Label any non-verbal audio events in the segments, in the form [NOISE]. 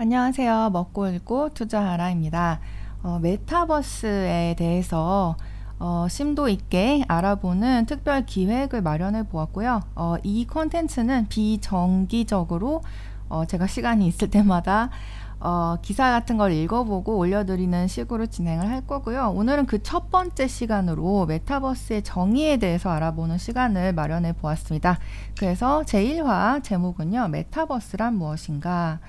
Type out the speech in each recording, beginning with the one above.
안녕하세요. 먹고 읽고 투자하라입니다. 어, 메타버스에 대해서 어, 심도 있게 알아보는 특별 기획을 마련해 보았고요. 어, 이 컨텐츠는 비정기적으로 어, 제가 시간이 있을 때마다 어, 기사 같은 걸 읽어보고 올려드리는 식으로 진행을 할 거고요. 오늘은 그 첫 번째 시간으로 메타버스의 정의에 대해서 알아보는 시간을 마련해 보았습니다. 그래서 제1화 제목은요, 메타버스란 무엇인가?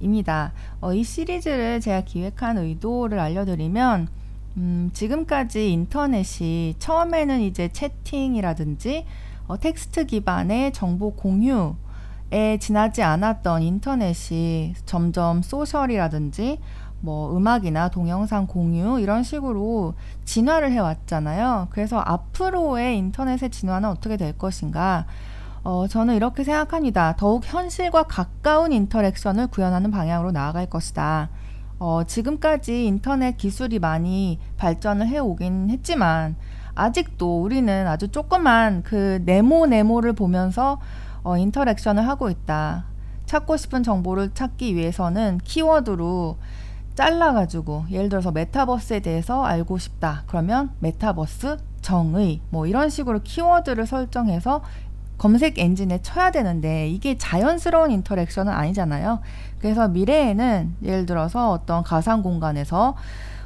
입니다. 어, 이 시리즈를 제가 기획한 의도를 알려드리면 음, 지금까지 인터넷이 처음에는 이제 채팅이라든지 어, 텍스트 기반의 정보 공유에 지나지 않았던 인터넷이 점점 소셜이라든지 뭐 음악이나 동영상 공유 이런 식으로 진화를 해왔잖아요. 그래서 앞으로의 인터넷의 진화는 어떻게 될 것인가? 어, 저는 이렇게 생각합니다. 더욱 현실과 가까운 interaction을 구현하는 방향으로 나아갈 것이다. 어, 지금까지 인터넷 기술이 많이 발전을 해오긴 했지만, 아직도 우리는 아주 조그만 그 네모 네모를 보면서 어, interaction을 하고 있다. 찾고 싶은 정보를 찾기 위해서는 키워드로 잘라가지고 예를 들어서 메타버스에 대해서 알고 싶다. 그러면 메타버스 정의 뭐 이런 식으로 키워드를 설정해서 검색 엔진에 쳐야 되는데 이게 자연스러운 interaction은 아니잖아요. 그래서 미래에는 예를 들어서 어떤 가상 공간에서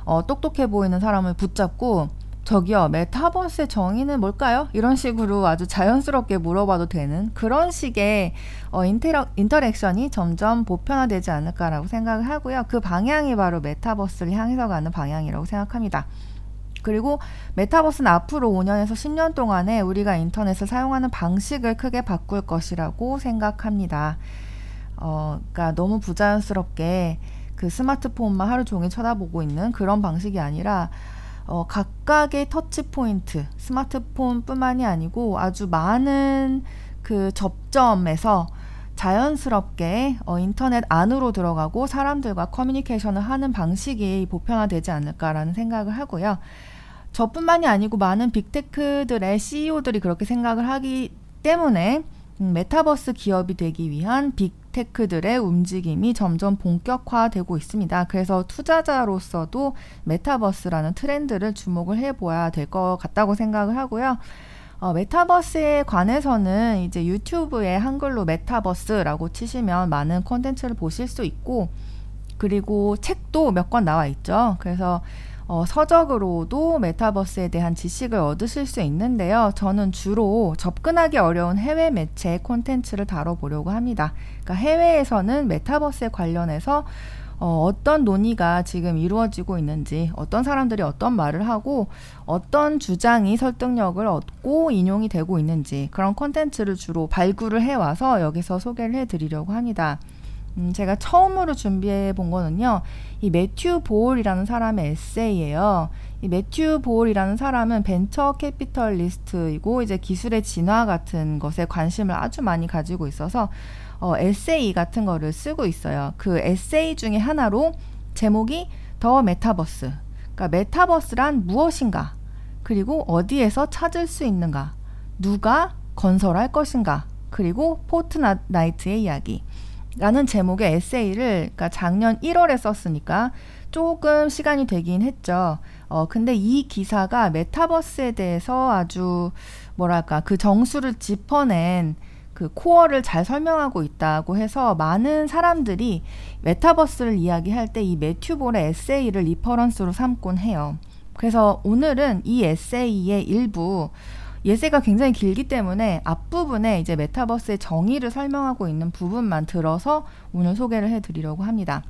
어, 똑똑해 보이는 사람을 붙잡고 저기요 메타버스의 정의는 뭘까요? 이런 식으로 아주 자연스럽게 물어봐도 되는 그런 식의 어, 인테러, 인터랙션이 점점 보편화되지 않을까라고 생각을 하고요. 그 방향이 바로 메타버스를 향해서 가는 방향이라고 생각합니다. 그리고 메타버스는 앞으로 5년에서 10년 동안에 우리가 인터넷을 사용하는 방식을 크게 바꿀 것이라고 생각합니다. 어, 그러니까 너무 부자연스럽게 그 스마트폰만 하루 종일 쳐다보고 있는 그런 방식이 아니라 어, 각각의 터치 포인트, 스마트폰뿐만이 아니고 아주 많은 그 접점에서 자연스럽게 어, 인터넷 안으로 들어가고 사람들과 커뮤니케이션을 하는 방식이 보편화되지 않을까라는 생각을 하고요. 저뿐만이 아니고 많은 빅테크들의 CEO들이 그렇게 생각을 하기 때문에 음, 메타버스 기업이 되기 위한 빅테크들의 움직임이 점점 본격화되고 있습니다. 그래서 투자자로서도 메타버스라는 트렌드를 주목을 해봐야 될 것 같다고 생각을 하고요. 어, 메타버스에 관해서는 이제 유튜브에 한글로 메타버스라고 치시면 많은 콘텐츠를 보실 수 있고, 그리고 책도 몇 권 나와 있죠. 그래서 어, 서적으로도 메타버스에 대한 지식을 얻으실 수 있는데요. 저는 주로 접근하기 어려운 해외 매체 콘텐츠를 다뤄보려고 합니다. 그러니까 해외에서는 메타버스에 관련해서 어, 어떤 논의가 지금 이루어지고 있는지, 어떤 사람들이 어떤 말을 하고, 어떤 주장이 설득력을 얻고 인용이 되고 있는지, 그런 콘텐츠를 주로 발굴을 해와서 여기서 소개를 해드리려고 합니다. 음, 제가 처음으로 준비해 본 거는요, 이 매튜 볼이라는 사람의 에세이예요. 이 매튜 볼이라는 사람은 venture capitalist이고 이제 기술의 진화 같은 것에 관심을 아주 많이 가지고 있어서 어, 에세이 같은 거를 쓰고 있어요. 그 에세이 중에 하나로 제목이 The Metaverse. 그러니까 메타버스란 무엇인가? 그리고 어디에서 찾을 수 있는가? 누가 건설할 것인가? 그리고 포트나이트의 이야기. 라는 제목의 에세이를 그러니까 작년 1월에 썼으니까 조금 시간이 되긴 했죠. 어, 근데 이 기사가 메타버스에 대해서 아주 뭐랄까 그 정수를 짚어낸 그 코어를 잘 설명하고 있다고 해서 많은 사람들이 메타버스를 이야기할 때 이 매튜볼의 에세이를 reference로 삼곤 해요. 그래서 오늘은 이 에세이의 일부 에세이가 굉장히 길기 때문에 앞부분에 이제 메타버스의 정의를 설명하고 있는 부분만 들어서 오늘 소개를 해드리려고 합니다.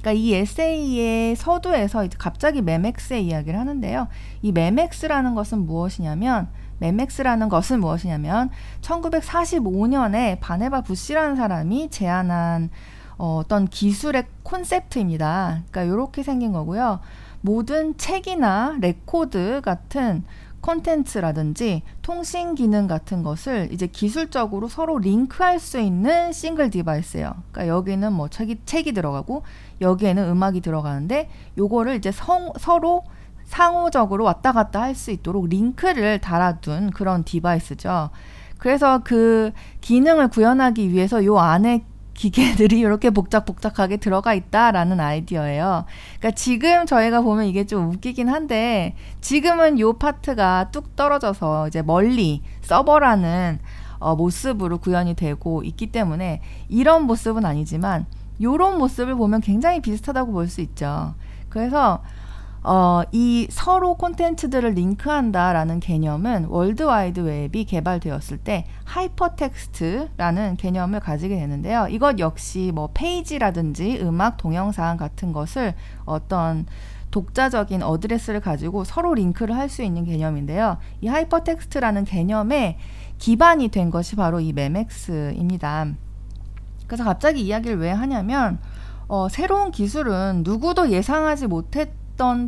그러니까 이 에세이의 서두에서 갑자기 Memex의 이야기를 하는데요. 이 Memex라는 것은 무엇이냐면 Memex라는 것은 무엇이냐면 1945년에 바네바 부시라는 사람이 제안한 어, 어떤 기술의 콘셉트입니다. 그러니까 이렇게 생긴 거고요. 모든 책이나 레코드 같은 콘텐츠라든지 통신 기능 같은 것을 이제 기술적으로 서로 링크할 수 있는 single device예요. 그러니까 여기는 뭐 책이 책이 들어가고 여기에는 음악이 들어가는데 요거를 이제 성, 서로 상호적으로 왔다 갔다 할 수 있도록 링크를 달아둔 그런 device죠. 그래서 그 기능을 구현하기 위해서 요 안에 기계들이 이렇게 복잡복잡하게 들어가 있다라는 아이디어예요. 그러니까 지금 저희가 보면 이게 좀 웃기긴 한데 지금은 요 파트가 뚝 떨어져서 이제 멀리 서버라는 어, 모습으로 구현이 되고 있기 때문에 이런 모습은 아니지만 요런 모습을 보면 굉장히 비슷하다고 볼 수 있죠. 그래서 어, 이 서로 콘텐츠들을 링크한다라는 개념은 월드와이드 웹이 개발되었을 때 하이퍼텍스트라는 개념을 가지게 되는데요. 이것 역시 뭐 페이지라든지 음악, 동영상 같은 것을 어떤 독자적인 어드레스를 가지고 서로 링크를 할 수 있는 개념인데요. 이 하이퍼텍스트라는 개념에 기반이 된 것이 바로 이 Memex입니다. 그래서 갑자기 이야기를 왜 하냐면 어, 새로운 기술은 누구도 예상하지 못했던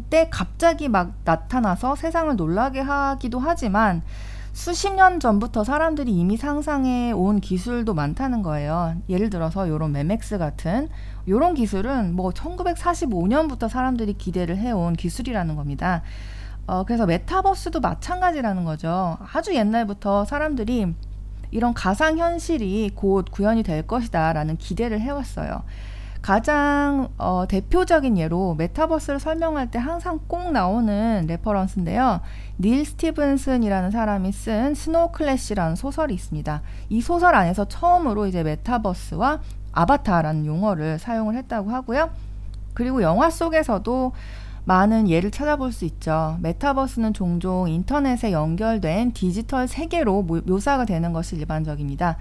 때 갑자기 막 나타나서 세상을 놀라게 하기도 하지만 수십 년 전부터 사람들이 이미 상상해 온 기술도 많다는 거예요. 예를 들어서 요런 Memex 같은 요런 기술은 뭐 1945년부터 사람들이 기대를 해온 기술이라는 겁니다. 어, 그래서 메타버스도 마찬가지라는 거죠. 아주 옛날부터 사람들이 이런 가상현실이 곧 구현이 될 것이다 라는 기대를 해왔어요. 가장 어, 대표적인 예로 메타버스를 설명할 때 항상 꼭 나오는 reference인데요. 닐 스티븐슨이라는 사람이 쓴 스노우 클래시라는 소설이 있습니다. 이 소설 안에서 처음으로 이제 메타버스와 아바타라는 용어를 사용을 했다고 하고요. 그리고 영화 속에서도 많은 예를 찾아볼 수 있죠. 메타버스는 종종 인터넷에 연결된 디지털 세계로 묘사가 되는 것이 일반적입니다.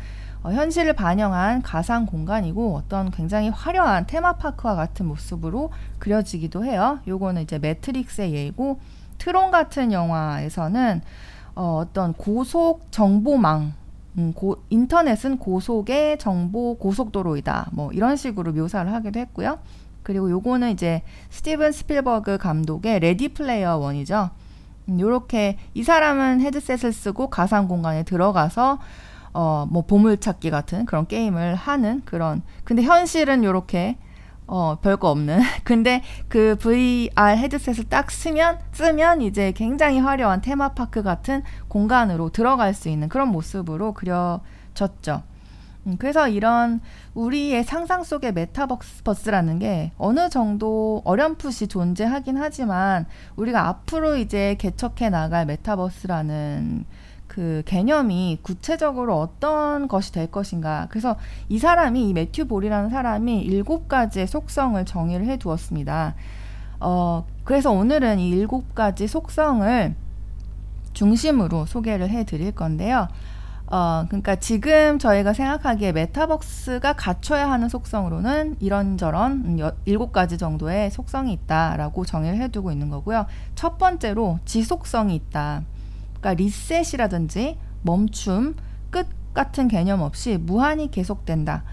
어, 현실을 반영한 가상 공간이고 어떤 굉장히 화려한 테마파크와 같은 모습으로 그려지기도 해요. 요거는 이제 매트릭스의 예고 트론 같은 영화에서는 어, 어떤 고속 정보망 음, 고, 인터넷은 고속의 정보 고속도로이다. 뭐 이런 식으로 묘사를 하기도 했고요. 그리고 요거는 이제 스티븐 스필버그 감독의 레디 플레이어 원이죠. 음, 요렇게 이 사람은 헤드셋을 쓰고 가상 공간에 들어가서 어, 뭐 보물찾기 같은 그런 게임을 하는 그런 근데 현실은 요렇게 어, 별거 없는. [LAUGHS] 근데 그 VR 헤드셋을 딱 쓰면, 쓰면 이제 굉장히 화려한 테마파크 같은 공간으로 들어갈 수 있는 그런 모습으로 그려졌죠. 음, 그래서 이런 우리의 상상 속의 메타버스라는 게 어느 정도 어렴풋이 존재하긴 하지만 우리가 앞으로 이제 개척해 나갈 메타버스라는 그 개념이 구체적으로 어떤 것이 될 것인가. 그래서 이 사람이 이 매튜 볼이라는 사람이 일곱 가지의 속성을 정의를 해 두었습니다. 어, 그래서 오늘은 이 일곱 가지 속성을 중심으로 소개를 해 드릴 건데요. 어, 그러니까 지금 저희가 생각하기에 메타버스가 갖춰야 하는 속성으로는 이런저런 일곱 가지 정도의 속성이 있다라고 정의를 해두고 있는 거고요. 첫 번째로 지속성이 있다. 그러니까 리셋이라든지 멈춤, 끝 같은 개념 없이 무한히 계속된다.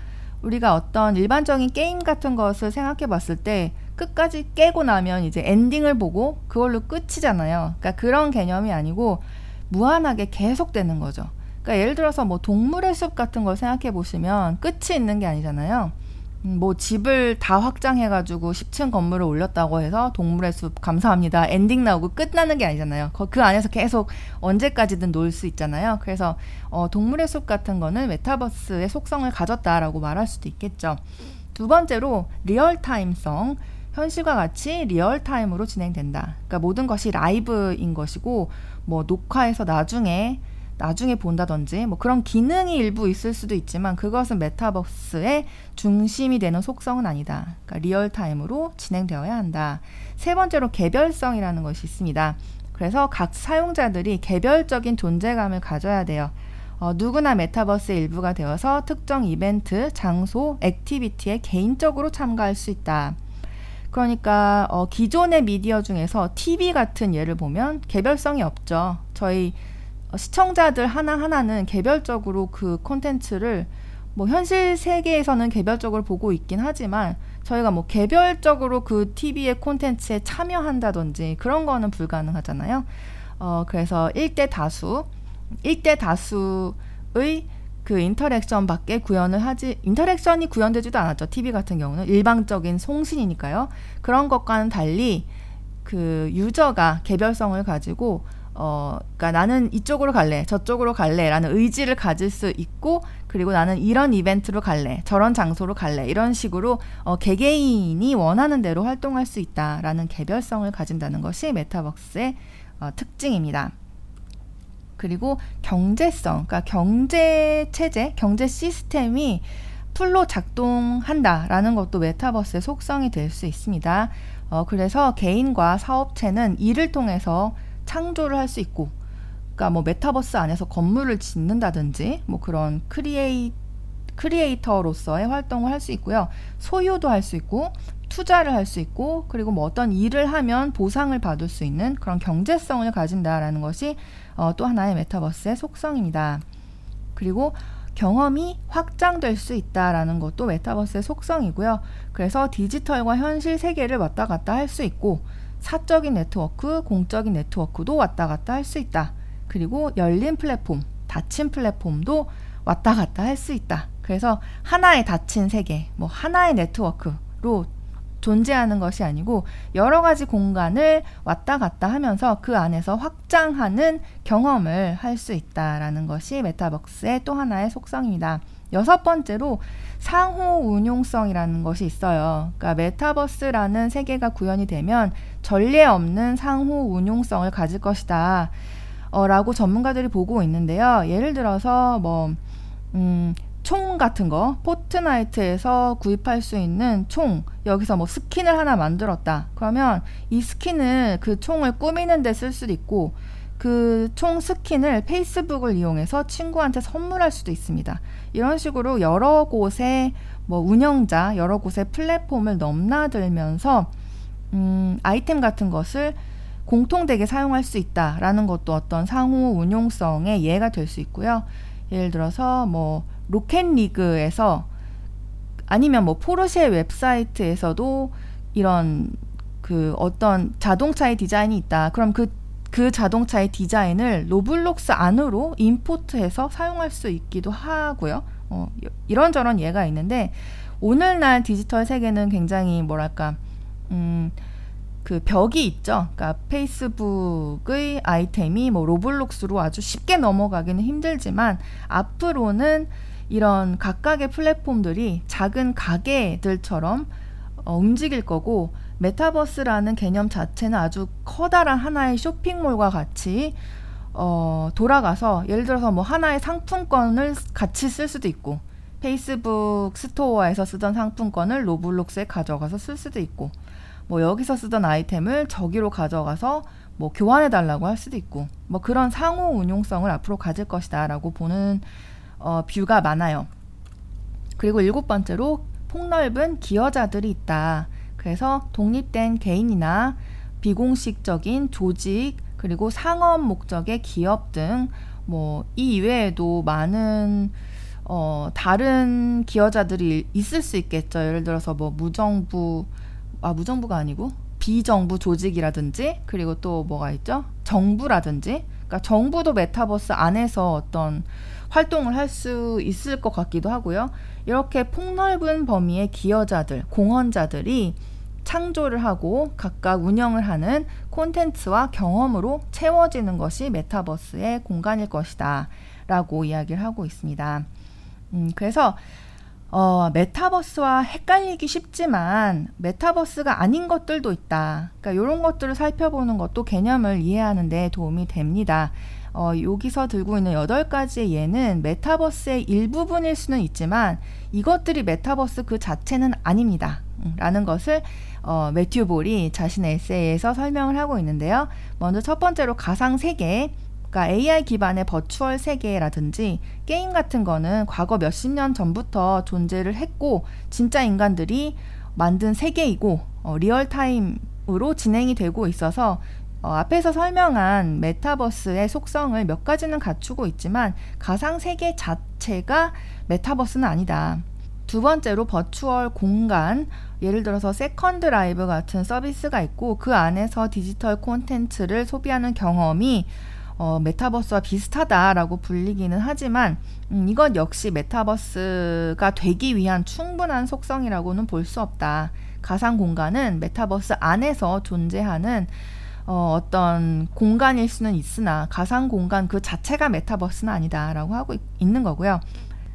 우리가 어떤 일반적인 게임 같은 것을 생각해 봤을 때 끝까지 깨고 나면 이제 엔딩을 보고 그걸로 끝이잖아요. 그러니까 그런 개념이 아니고 무한하게 계속되는 거죠. 그러니까 예를 들어서 뭐 동물의 숲 같은 걸 생각해 보시면 끝이 있는 게 아니잖아요. 음, 뭐 집을 다 확장해가지고 10층 건물을 올렸다고 해서 동물의 숲 감사합니다. 엔딩 나오고 끝나는 게 아니잖아요. 그 안에서 계속 언제까지든 놀 수 있잖아요. 그래서 어, 동물의 숲 같은 거는 메타버스의 속성을 가졌다라고 말할 수도 있겠죠. 두 번째로 real time성. 현실과 같이 real time으로 진행된다. 그러니까 모든 것이 라이브인 것이고 뭐 녹화해서 나중에 나중에 본다든지 뭐 그런 기능이 일부 있을 수도 있지만 그것은 메타버스의 중심이 되는 속성은 아니다. 그러니까 real time으로 진행되어야 한다. 세 번째로 개별성이라는 것이 있습니다. 그래서 각 사용자들이 개별적인 존재감을 가져야 돼요. 어, 누구나 메타버스의 일부가 되어서 특정 이벤트, 장소, activity에 개인적으로 참가할 수 있다. 그러니까 어, 기존의 미디어 중에서 TV 같은 예를 보면 개별성이 없죠. 저희 어, 시청자들 하나하나는 개별적으로 그 콘텐츠를 뭐 현실 세계에서는 개별적으로 보고 있긴 하지만 저희가 뭐 개별적으로 그 TV의 콘텐츠에 참여한다든지 그런 거는 불가능하잖아요. 어, 그래서 1대 다수, 1대 다수의 그 interaction 밖에 구현을 하지, interaction이 구현되지도 않았죠. TV 같은 경우는 일방적인 송신이니까요. 그런 것과는 달리 그 유저가 개별성을 가지고 어, 그러니까 나는 이쪽으로 갈래, 저쪽으로 갈래라는 의지를 가질 수 있고, 그리고 나는 이런 이벤트로 갈래, 저런 장소로 갈래, 이런 식으로 어, 개개인이 원하는 대로 활동할 수 있다라는 개별성을 가진다는 것이 메타버스의 어, 특징입니다. 그리고 경제성, 그러니까 경제 체제, 경제 시스템이 full로 작동한다라는 것도 메타버스의 속성이 될 수 있습니다. 어, 그래서 개인과 사업체는 이를 통해서 창조를 할 수 있고, 그러니까 뭐 메타버스 안에서 건물을 짓는다든지, 뭐 그런 crea- creator로서의 활동을 할 수 있고요. 소유도 할 수 있고, 투자를 할 수 있고, 그리고 뭐 어떤 일을 하면 보상을 받을 수 있는 그런 경제성을 가진다라는 것이 어, 또 하나의 메타버스의 속성입니다. 그리고 경험이 확장될 수 있다라는 것도 메타버스의 속성이고요. 그래서 디지털과 현실 세계를 왔다 갔다 할 수 있고 사적인 네트워크, 공적인 네트워크도 왔다 갔다 할 수 있다. 그리고 열린 플랫폼, 닫힌 플랫폼도 왔다 갔다 할 수 있다. 그래서 하나의 닫힌 세계, 뭐 하나의 네트워크로 존재하는 것이 아니고 여러 가지 공간을 왔다 갔다 하면서 그 안에서 확장하는 경험을 할 수 있다라는 것이 메타버스의 또 하나의 속성입니다. 여섯 번째로 상호 운용성이라는 것이 있어요. 그러니까 메타버스라는 세계가 구현이 되면 전례 없는 상호 운용성을 가질 것이다. 어, 라고 전문가들이 보고 있는데요. 예를 들어서 뭐, 음, 총 같은 거 포트나이트에서 구입할 수 있는 총 여기서 뭐 스킨을 하나 만들었다 그러면 이 스킨을 그 총을 꾸미는 데 쓸 수도 있고 그 총 스킨을 페이스북을 이용해서 친구한테 선물할 수도 있습니다 이런 식으로 여러 곳에 뭐 운영자 여러 곳에 플랫폼을 넘나들면서 음, 아이템 같은 것을 공통되게 사용할 수 있다라는 것도 어떤 상호 운용성의 예가 될 수 있고요 예를 들어서 뭐 로켓리그에서 아니면 뭐 포르쉐 웹사이트에서도 이런 그 어떤 자동차의 디자인이 있다. 그럼 그, 그 자동차의 디자인을 로블록스 안으로 import해서 사용할 수 있기도 하고요. 어, 이런저런 예가 있는데 오늘날 디지털 세계는 굉장히 뭐랄까, 음, 그 벽이 있죠. 그러니까 페이스북의 아이템이 뭐 로블록스로 아주 쉽게 넘어가기는 힘들지만 앞으로는 이런 각각의 플랫폼들이 작은 가게들처럼 어, 움직일 거고 메타버스라는 개념 자체는 아주 커다란 하나의 쇼핑몰과 같이 어, 돌아가서 예를 들어서 뭐 하나의 상품권을 같이 쓸 수도 있고 페이스북 스토어에서 쓰던 상품권을 로블록스에 가져가서 쓸 수도 있고 뭐 여기서 쓰던 아이템을 저기로 가져가서 뭐 교환해 달라고 할 수도 있고 뭐 그런 상호 운용성을 앞으로 가질 것이다라고 보는 어, 뷰가 많아요. 그리고 일곱 번째로 폭넓은 기여자들이 있다. 그래서 독립된 개인이나 비공식적인 조직 그리고 상업 목적의 기업 등 뭐 이 이외에도 많은 어 다른 기여자들이 있을 수 있겠죠. 예를 들어서 뭐 무정부 아 무정부가 아니고 비정부 조직이라든지 그리고 또 뭐가 있죠? 정부라든지 그러니까 정부도 메타버스 안에서 어떤 활동을 할 수 있을 것 같기도 하고요. 이렇게 폭넓은 범위의 기여자들, 공헌자들이 창조를 하고 각각 운영을 하는 콘텐츠와 경험으로 채워지는 것이 메타버스의 공간일 것이다. 라고 이야기를 하고 있습니다. 음, 그래서 어, 메타버스와 헷갈리기 쉽지만 메타버스가 아닌 것들도 있다. 그러니까 이런 것들을 살펴보는 것도 개념을 이해하는 데 도움이 됩니다. 어, 여기서 들고 있는 여덟 가지의 예는 메타버스의 일부분일 수는 있지만 이것들이 메타버스 그 자체는 아닙니다. 음, 라는 것을 어, 매튜 볼이 자신의 에세이에서 설명을 하고 있는데요. 먼저 첫 번째로 가상 세계, 그러니까 AI 기반의 virtual 세계라든지 게임 같은 거는 과거 몇십 년 전부터 존재를 했고 진짜 인간들이 만든 세계이고 어, real time으로 진행이 되고 있어서 어, 앞에서 설명한 메타버스의 속성을 몇 가지는 갖추고 있지만 가상 세계 자체가 메타버스는 아니다. 두 번째로 virtual 공간, 예를 들어서 세컨드 라이프 같은 서비스가 있고 그 안에서 디지털 콘텐츠를 소비하는 경험이 어, 메타버스와 비슷하다라고 불리기는 하지만 음, 이것 역시 메타버스가 되기 위한 충분한 속성이라고는 볼 수 없다. 가상 공간은 메타버스 안에서 존재하는 어, 어떤 공간일 수는 있으나 가상 공간 그 자체가 메타버스는 아니다라고 하고 있는 거고요.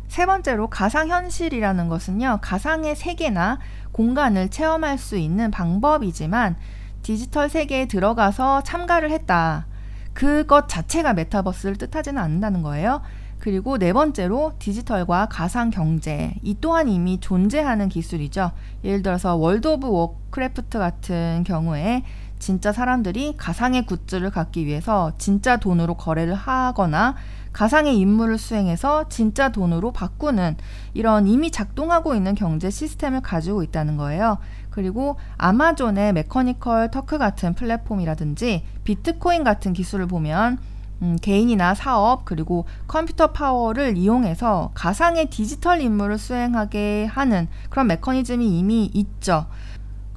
세 번째로 가상현실이라는 것은요, 가상의 세계나 공간을 체험할 수 있는 방법이지만 디지털 세계에 들어가서 참가를 했다. 그것 자체가 메타버스를 뜻하지는 않는다는 거예요. 그리고 네 번째로 디지털과 가상 경제. 이 또한 이미 존재하는 기술이죠. 예를 들어서 World of Warcraft 같은 경우에 진짜 사람들이 가상의 굿즈를 갖기 위해서 진짜 돈으로 거래를 하거나 가상의 임무를 수행해서 진짜 돈으로 바꾸는 이런 이미 작동하고 있는 경제 시스템을 가지고 있다는 거예요. 그리고 아마존의 Mechanical Turk 같은 플랫폼이라든지 비트코인 같은 기술을 보면 음, 개인이나 사업 그리고 컴퓨터 파워를 이용해서 가상의 디지털 임무를 수행하게 하는 그런 메커니즘이 이미 있죠.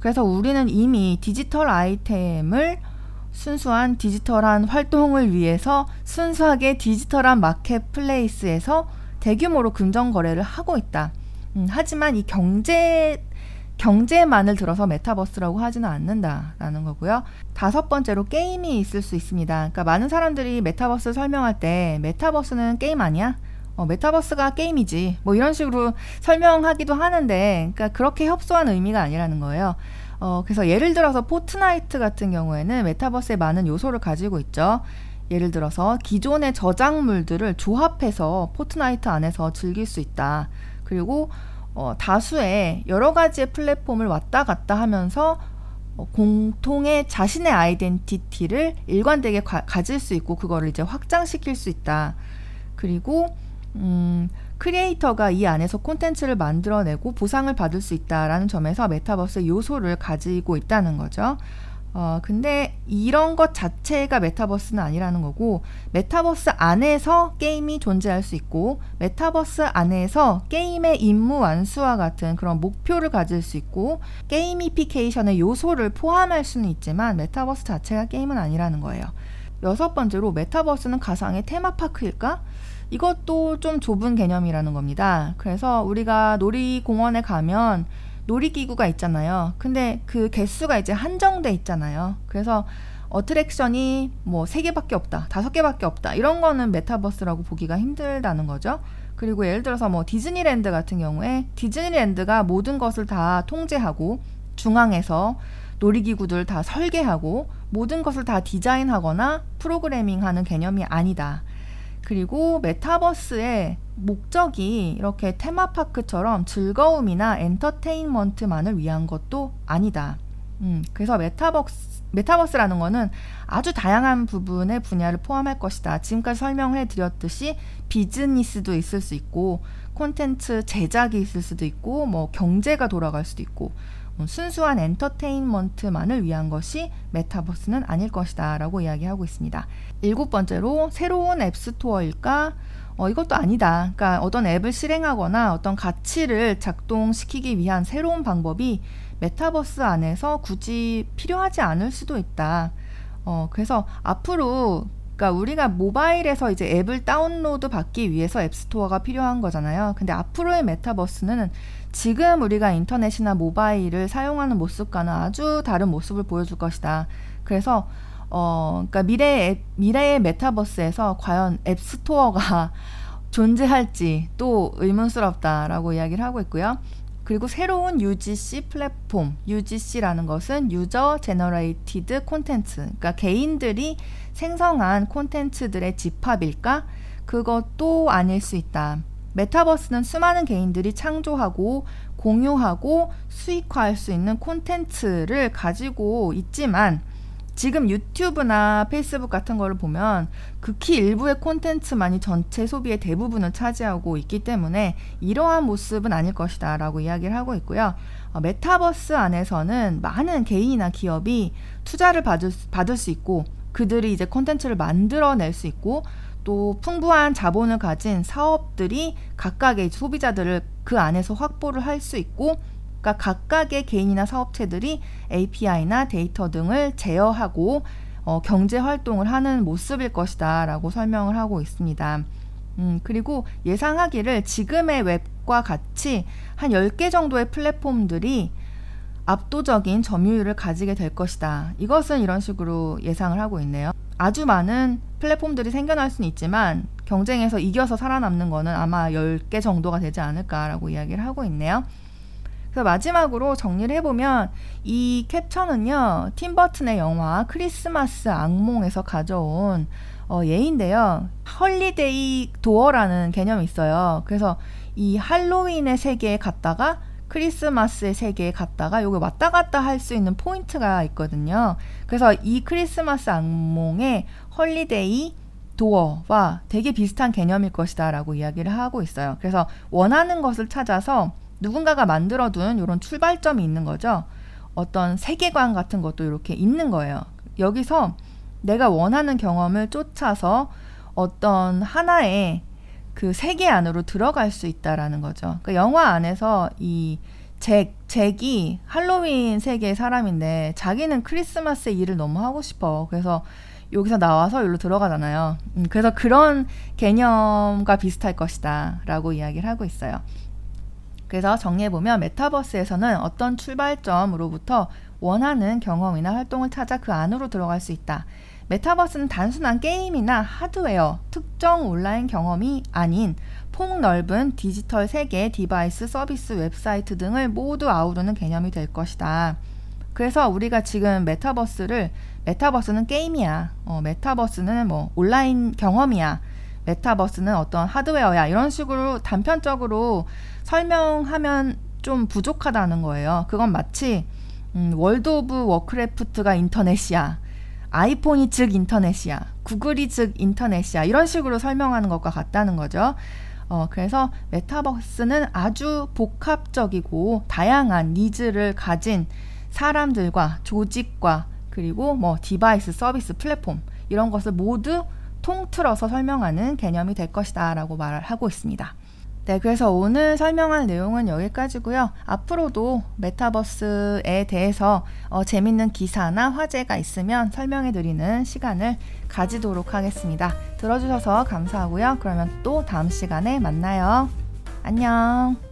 그래서 우리는 이미 디지털 아이템을 순수한 디지털한 활동을 위해서 순수하게 디지털한 marketplace에서 대규모로 금전 거래를 하고 있다. 음, 하지만 이 경제 경제만을 들어서 메타버스라고 하지는 않는다라는 거고요. 다섯 번째로 게임이 있을 수 있습니다. 그러니까 많은 사람들이 메타버스 설명할 때 메타버스는 게임 아니야? 어, 메타버스가 게임이지. 뭐 이런 식으로 설명하기도 하는데, 그러니까 그렇게 협소한 의미가 아니라는 거예요. 어, 그래서 예를 들어서 포트나이트 같은 경우에는 메타버스에 많은 요소를 가지고 있죠. 예를 들어서 기존의 저작물들을 조합해서 포트나이트 안에서 즐길 수 있다. 그리고 어, 다수의 여러 가지의 플랫폼을 왔다 갔다 하면서 어, 공통의 자신의 아이덴티티를 일관되게 가, 가질 수 있고 그거를 이제 확장시킬 수 있다. 그리고 음, 크리에이터가 이 안에서 콘텐츠를 만들어내고 보상을 받을 수 있다라는 점에서 메타버스의 요소를 가지고 있다는 거죠. 어, 근데 이런 것 자체가 메타버스는 아니라는 거고, 메타버스 안에서 게임이 존재할 수 있고, 메타버스 안에서 게임의 임무 완수와 같은 그런 목표를 가질 수 있고, gamification의 요소를 포함할 수는 있지만, 메타버스 자체가 게임은 아니라는 거예요. 여섯 번째로, 메타버스는 가상의 테마파크일까? 이것도 좀 좁은 개념이라는 겁니다. 그래서 우리가 놀이공원에 가면 놀이기구가 있잖아요. 근데 그 개수가 이제 한정돼 있잖아요. 그래서 어트랙션이 뭐 세 개밖에 없다, 다섯 개밖에 없다. 이런 거는 메타버스라고 보기가 힘들다는 거죠. 그리고 예를 들어서 뭐 디즈니랜드 같은 경우에 디즈니랜드가 모든 것을 다 통제하고 중앙에서 놀이기구들 다 설계하고 모든 것을 다 디자인하거나 프로그래밍 하는 개념이 아니다. 그리고 메타버스의 목적이 이렇게 테마파크처럼 즐거움이나 엔터테인먼트만을 위한 것도 아니다. 음, 그래서 메타버스, 메타버스라는 거는 아주 다양한 부분의 분야를 포함할 것이다. 지금까지 설명해 드렸듯이 비즈니스도 있을 수 있고, 콘텐츠 제작이 있을 수도 있고, 뭐 경제가 돌아갈 수도 있고, 뭐 순수한 엔터테인먼트만을 위한 것이 메타버스는 아닐 것이다 라고 이야기하고 있습니다. 일곱 번째로 새로운 앱스토어일까? 어, 이것도 아니다. 그러니까 어떤 앱을 실행하거나 어떤 가치를 작동시키기 위한 새로운 방법이 메타버스 안에서 굳이 필요하지 않을 수도 있다. 어, 그래서 앞으로 그러니까 우리가 모바일에서 이제 앱을 다운로드 받기 위해서 앱스토어가 필요한 거잖아요. 근데 앞으로의 메타버스는 지금 우리가 인터넷이나 모바일을 사용하는 모습과는 아주 다른 모습을 보여줄 것이다. 그래서 어, 그러니까 미래의 미래의 메타버스에서 과연 앱스토어가 [LAUGHS] 존재할지 또 의문스럽다라고 이야기를 하고 있고요. 그리고 새로운 UGC 플랫폼, UGC라는 것은 user generated contents, 그러니까 개인들이 생성한 콘텐츠들의 집합일까? 그것도 아닐 수 있다. 메타버스는 수많은 개인들이 창조하고 공유하고 수익화할 수 있는 콘텐츠를 가지고 있지만 지금 유튜브나 페이스북 같은 거를 보면 극히 일부의 콘텐츠만이 전체 소비의 대부분을 차지하고 있기 때문에 이러한 모습은 아닐 것이다 라고 이야기를 하고 있고요. 어, 메타버스 안에서는 많은 개인이나 기업이 투자를 받을, 받을 수 있고 그들이 이제 콘텐츠를 만들어낼 수 있고 또 풍부한 자본을 가진 사업들이 각각의 소비자들을 그 안에서 확보를 할 수 있고 그러니까 각각의 개인이나 사업체들이 API나 데이터 등을 제어하고 어, 경제 활동을 하는 모습일 것이다라고 설명을 하고 있습니다. 음, 그리고 예상하기를 지금의 웹과 같이 한 10개 정도의 플랫폼들이 압도적인 점유율을 가지게 될 것이다. 이것은 이런 식으로 예상을 하고 있네요. 아주 많은 플랫폼들이 생겨날 수는 있지만 경쟁에서 이겨서 살아남는 거는 아마 10개 정도가 되지 않을까라고 이야기를 하고 있네요. 그래서 마지막으로 정리를 해보면 이 캡처는요 팀 버튼의 영화 크리스마스 악몽에서 가져온 어, 예인데요. holiday door라는 개념이 있어요. 그래서 이 할로윈의 세계에 갔다가 크리스마스의 세계에 갔다가 요게 왔다 갔다 할 수 있는 포인트가 있거든요. 그래서 이 크리스마스 악몽의 holiday door와 되게 비슷한 개념일 것이다 라고 이야기를 하고 있어요. 그래서 원하는 것을 찾아서 누군가가 만들어둔 이런 출발점이 있는 거죠. 어떤 세계관 같은 것도 이렇게 있는 거예요. 여기서 내가 원하는 경험을 쫓아서 어떤 하나의 그 세계 안으로 들어갈 수 있다라는 거죠. 그 영화 안에서 이 잭, 잭이 할로윈 세계의 사람인데 자기는 크리스마스 일을 너무 하고 싶어. 그래서 여기서 나와서 여기로 들어가잖아요. 음, 그래서 그런 개념과 비슷할 것이다. 라고 이야기를 하고 있어요. 그래서 정리해보면 메타버스에서는 어떤 출발점으로부터 원하는 경험이나 활동을 찾아 그 안으로 들어갈 수 있다. 메타버스는 단순한 게임이나 하드웨어, 특정 온라인 경험이 아닌 폭넓은 디지털 세계, device, 서비스, 웹사이트 등을 모두 아우르는 개념이 될 것이다. 그래서 우리가 지금 메타버스를 메타버스는 게임이야. 어, 메타버스는 뭐 온라인 경험이야. 메타버스는 어떤 하드웨어야. 이런 식으로 단편적으로 설명하면 좀 부족하다는 거예요. 그건 마치 음, 월드 오브 워크래프트가 인터넷이야. 아이폰이 즉 인터넷이야. 구글이 즉 인터넷이야. 이런 식으로 설명하는 것과 같다는 거죠. 어, 그래서 메타버스는 아주 복합적이고 다양한 needs를 가진 사람들과 조직과 그리고 뭐 device, 서비스, 플랫폼 이런 것을 모두 통틀어서 설명하는 개념이 될 것이다 라고 말을 하고 있습니다. 네, 그래서 오늘 설명할 내용은 여기까지고요. 앞으로도 메타버스에 대해서 어, 재밌는 기사나 화제가 있으면 설명해 드리는 시간을 가지도록 하겠습니다. 들어주셔서 감사하고요. 그러면 또 다음 시간에 만나요. 안녕.